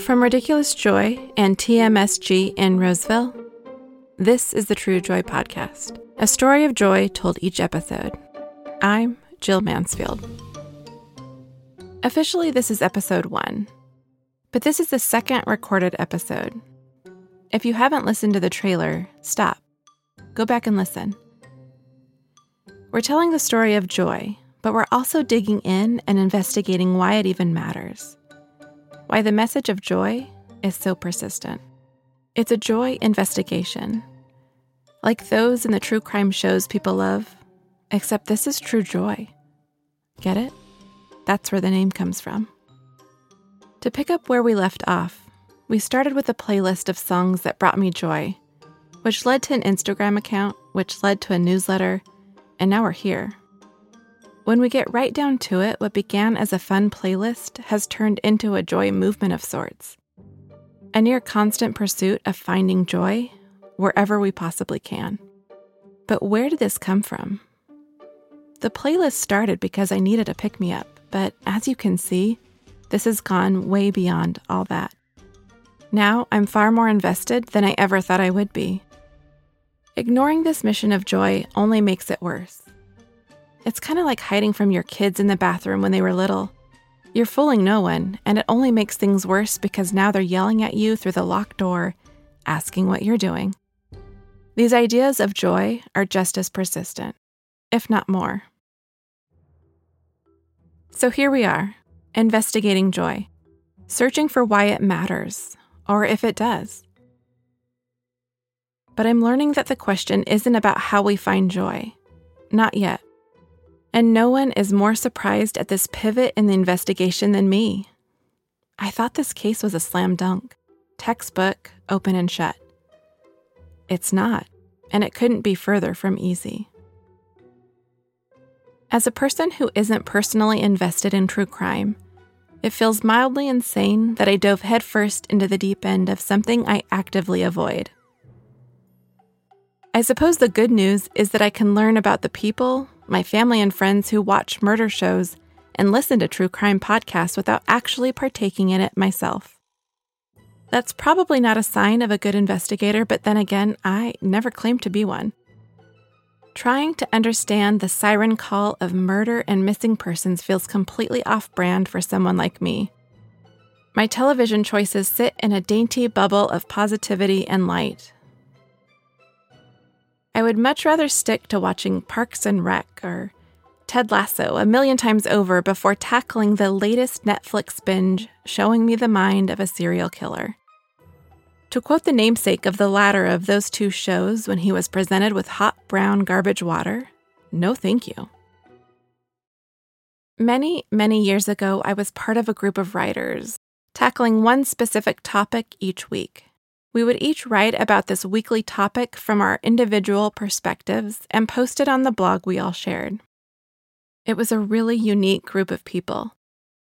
From Ridiculous Joy and TMSG in Roseville, this is the True Joy Podcast, a story of joy told each episode. I'm Jill Mansfield. Officially, this is episode one, but this is the second recorded episode. If you haven't listened to the trailer, stop. Go back and listen. We're telling the story of joy, but we're also digging in and investigating why it even matters. Why the message of joy is so persistent. It's a joy investigation. Like those in the true crime shows people love, except this is true joy. Get it? That's where the name comes from. To pick up where we left off, we started with a playlist of songs that brought me joy, which led to an Instagram account, which led to a newsletter, and now we're here. When we get right down to it, what began as a fun playlist has turned into a joy movement of sorts. A near constant pursuit of finding joy wherever we possibly can. But where did this come from? The playlist started because I needed a pick me up, but as you can see, this has gone way beyond all that. Now I'm far more invested than I ever thought I would be. Ignoring this mission of joy only makes it worse. It's kind of like hiding from your kids in the bathroom when they were little. You're fooling no one, and it only makes things worse because now they're yelling at you through the locked door, asking what you're doing. These ideas of joy are just as persistent, if not more. So here we are, investigating joy, searching for why it matters, or if it does. But I'm learning that the question isn't about how we find joy. Not yet. And no one is more surprised at this pivot in the investigation than me. I thought this case was a slam dunk, textbook, open and shut. It's not, and it couldn't be further from easy. As a person who isn't personally invested in true crime, it feels mildly insane that I dove headfirst into the deep end of something I actively avoid. I suppose the good news is that I can learn about the people, my family and friends who watch murder shows and listen to true crime podcasts without actually partaking in it myself. That's probably not a sign of a good investigator, but then again, I never claimed to be one. Trying to understand the siren call of murder and missing persons feels completely off brand for someone like me. My television choices sit in a dainty bubble of positivity and light. I would much rather stick to watching Parks and Rec or Ted Lasso a million times over before tackling the latest Netflix binge showing me the mind of a serial killer. To quote the namesake of the latter of those two shows when he was presented with hot brown garbage water, no thank you. Many, many years ago, I was part of a group of writers, tackling one specific topic each week. We would each write about this weekly topic from our individual perspectives and post it on the blog we all shared. It was a really unique group of people,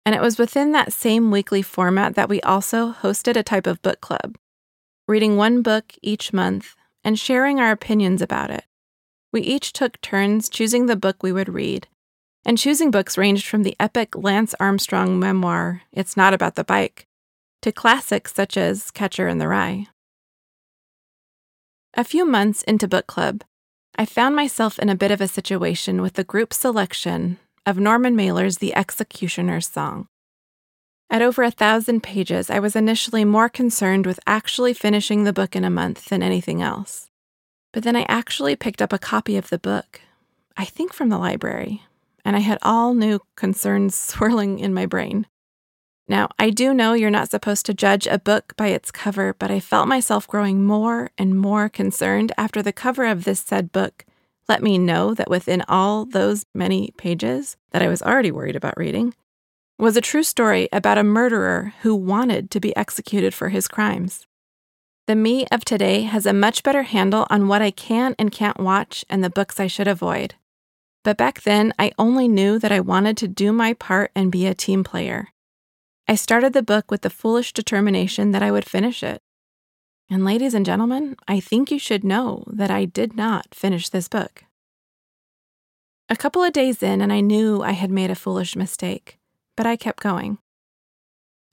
and it was within that same weekly format that we also hosted a type of book club reading one book each month, and sharing our opinions about it. We each took turns choosing the book we would read, and choosing books ranged from the epic Lance Armstrong memoir, It's Not About the Bike, to classics such as Catcher in the Rye. A few months into book club, I found myself in a bit of a situation with the group selection of Norman Mailer's The Executioner's Song. At over a thousand pages, I was initially more concerned with actually finishing the book in a month than anything else. But then I actually picked up a copy of the book, I think from the library, and I had all new concerns swirling in my brain. Now, I do know you're not supposed to judge a book by its cover, but I felt myself growing more and more concerned after the cover of this said book let me know that within all those many pages that I was already worried about reading, was a true story about a murderer who wanted to be executed for his crimes. The me of today has a much better handle on what I can and can't watch and the books I should avoid. But back then, I only knew that I wanted to do my part and be a team player. I started the book with the foolish determination that I would finish it. And, ladies and gentlemen, I think you should know that I did not finish this book. A couple of days in, and I knew I had made a foolish mistake but I kept going.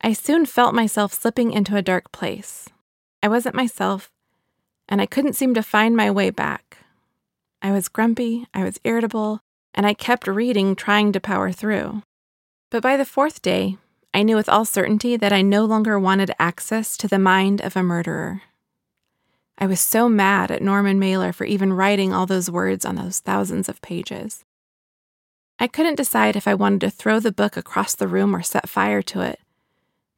I soon felt myself slipping into a dark place. I wasn't myself, and I couldn't seem to find my way back. I was grumpy, I was irritable, and I kept reading, trying to power through. But by the fourth day, I knew with all certainty that I no longer wanted access to the mind of a murderer. I was so mad at Norman Mailer for even writing all those words on those thousands of pages. I couldn't decide if I wanted to throw the book across the room or set fire to it,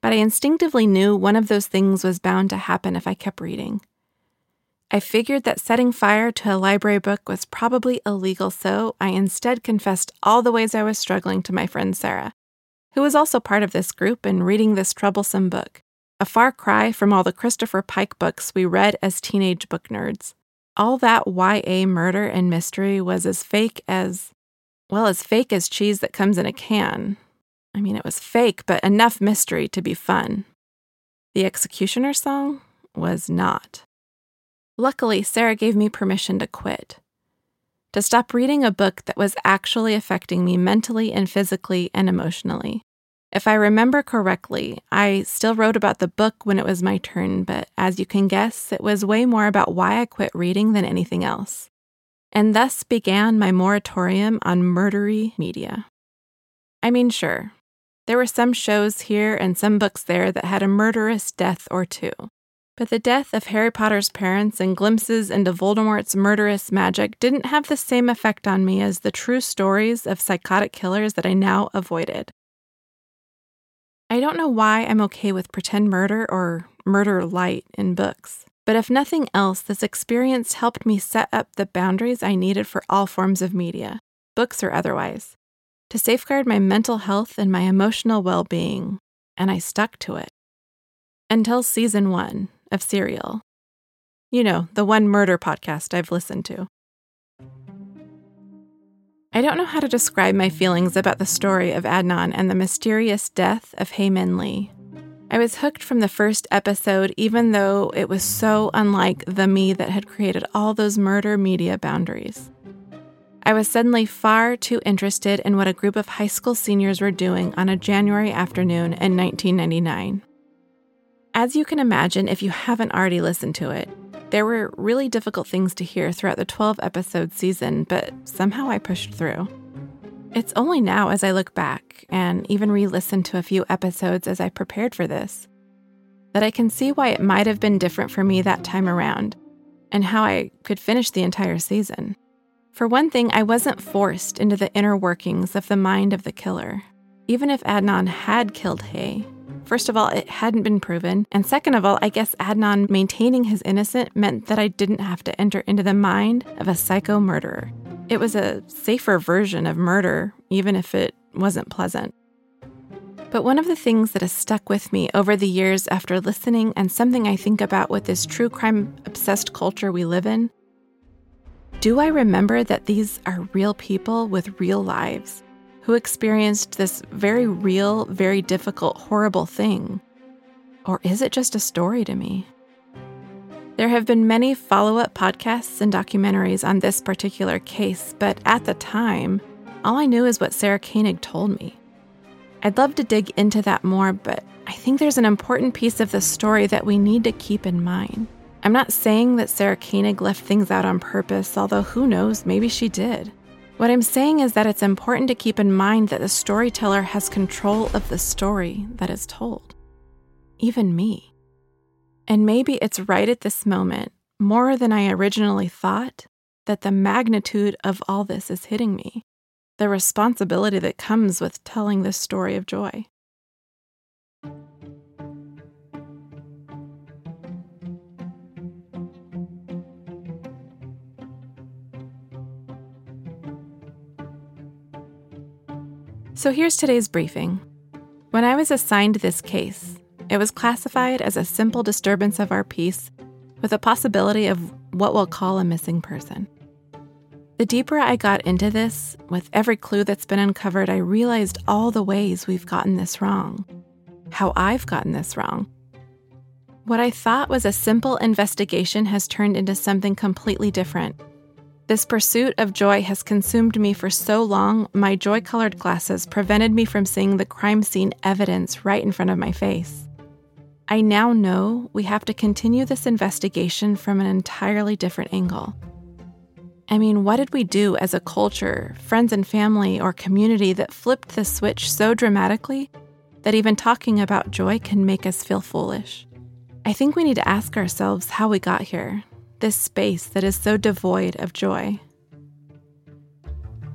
but I instinctively knew one of those things was bound to happen if I kept reading. I figured that setting fire to a library book was probably illegal, so I instead confessed all the ways I was struggling to my friend Sarah, who was also part of this group and reading this troublesome book, a far cry from all the Christopher Pike books we read as teenage book nerds. All that YA murder and mystery was as fake as, well, as fake as cheese that comes in a can. I mean, it was fake, but enough mystery to be fun. The Executioner song was not. Luckily, Sarah gave me permission to quit. To stop reading a book that was actually affecting me mentally and physically and emotionally. If I remember correctly, I still wrote about the book when it was my turn, but as you can guess, it was way more about why I quit reading than anything else. And thus began my moratorium on murdery media. I mean, sure, there were some shows here and some books there that had a murderous death or two. But the death of Harry Potter's parents and glimpses into Voldemort's murderous magic didn't have the same effect on me as the true stories of psychotic killers that I now avoided. I don't know why I'm okay with pretend murder or murder light in books, but if nothing else, this experience helped me set up the boundaries I needed for all forms of media, books or otherwise, to safeguard my mental health and my emotional well being, and I stuck to it. Until season one, of Serial. You know, the one murder podcast I've listened to. I don't know how to describe my feelings about the story of Adnan and the mysterious death of Hae Min Lee. I was hooked from the first episode, even though it was so unlike the me that had created all those murder media boundaries. I was suddenly far too interested in what a group of high school seniors were doing on a January afternoon in 1999. As you can imagine, if you haven't already listened to it, there were really difficult things to hear throughout the 12 episode season, but somehow I pushed through. It's only now, as I look back and even re listened to a few episodes as I prepared for this, that I can see why it might have been different for me that time around and how I could finish the entire season. For one thing, I wasn't forced into the inner workings of the mind of the killer. Even if Adnan had killed Hae, First of all, it hadn't been proven. And second of all, I guess Adnan maintaining his innocence meant that I didn't have to enter into the mind of a psycho murderer. It was a safer version of murder, even if it wasn't pleasant. But one of the things that has stuck with me over the years after listening, and something I think about with this true crime obsessed culture we live in do I remember that these are real people with real lives? Who experienced this very real, very difficult, horrible thing? Or is it just a story to me? There have been many follow up podcasts and documentaries on this particular case, but at the time, all I knew is what Sarah Koenig told me. I'd love to dig into that more, but I think there's an important piece of the story that we need to keep in mind. I'm not saying that Sarah Koenig left things out on purpose, although who knows, maybe she did. What I'm saying is that it's important to keep in mind that the storyteller has control of the story that is told, even me. And maybe it's right at this moment, more than I originally thought, that the magnitude of all this is hitting me, the responsibility that comes with telling this story of joy. So here's today's briefing. When I was assigned this case, it was classified as a simple disturbance of our peace with a possibility of what we'll call a missing person. The deeper I got into this, with every clue that's been uncovered, I realized all the ways we've gotten this wrong, how I've gotten this wrong. What I thought was a simple investigation has turned into something completely different This pursuit of joy has consumed me for so long, my joy colored glasses prevented me from seeing the crime scene evidence right in front of my face. I now know we have to continue this investigation from an entirely different angle. I mean, what did we do as a culture, friends and family, or community that flipped the switch so dramatically that even talking about joy can make us feel foolish? I think we need to ask ourselves how we got here this space that is so devoid of joy?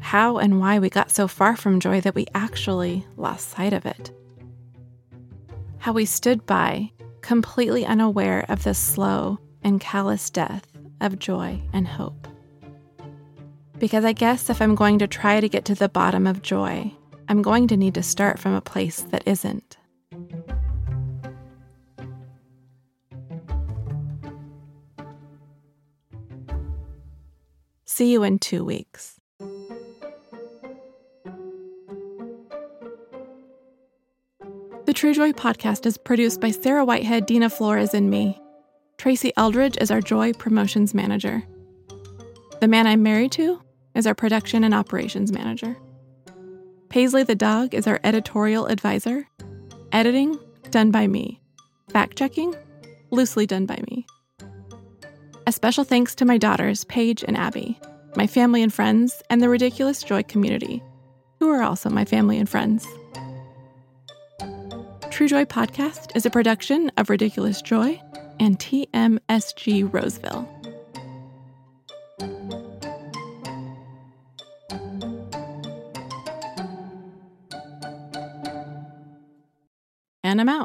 How and why we got so far from joy that we actually lost sight of it? How we stood by, completely unaware of the slow and callous death of joy and hope. Because I guess if I'm going to try to get to the bottom of joy, I'm going to need to start from a place that isn't. See you in two weeks. The True Joy podcast is produced by Sarah Whitehead, Dina Flores, and me. Tracy Eldridge is our Joy Promotions Manager. The man I'm married to is our Production and Operations Manager. Paisley the dog is our editorial advisor. Editing, done by me. Fact checking, loosely done by me. A special thanks to my daughters, Paige and Abby my family and friends, and the Ridiculous Joy community, who are also my family and friends. True Joy Podcast is a production of Ridiculous Joy and TMSG Roseville. And I'm out.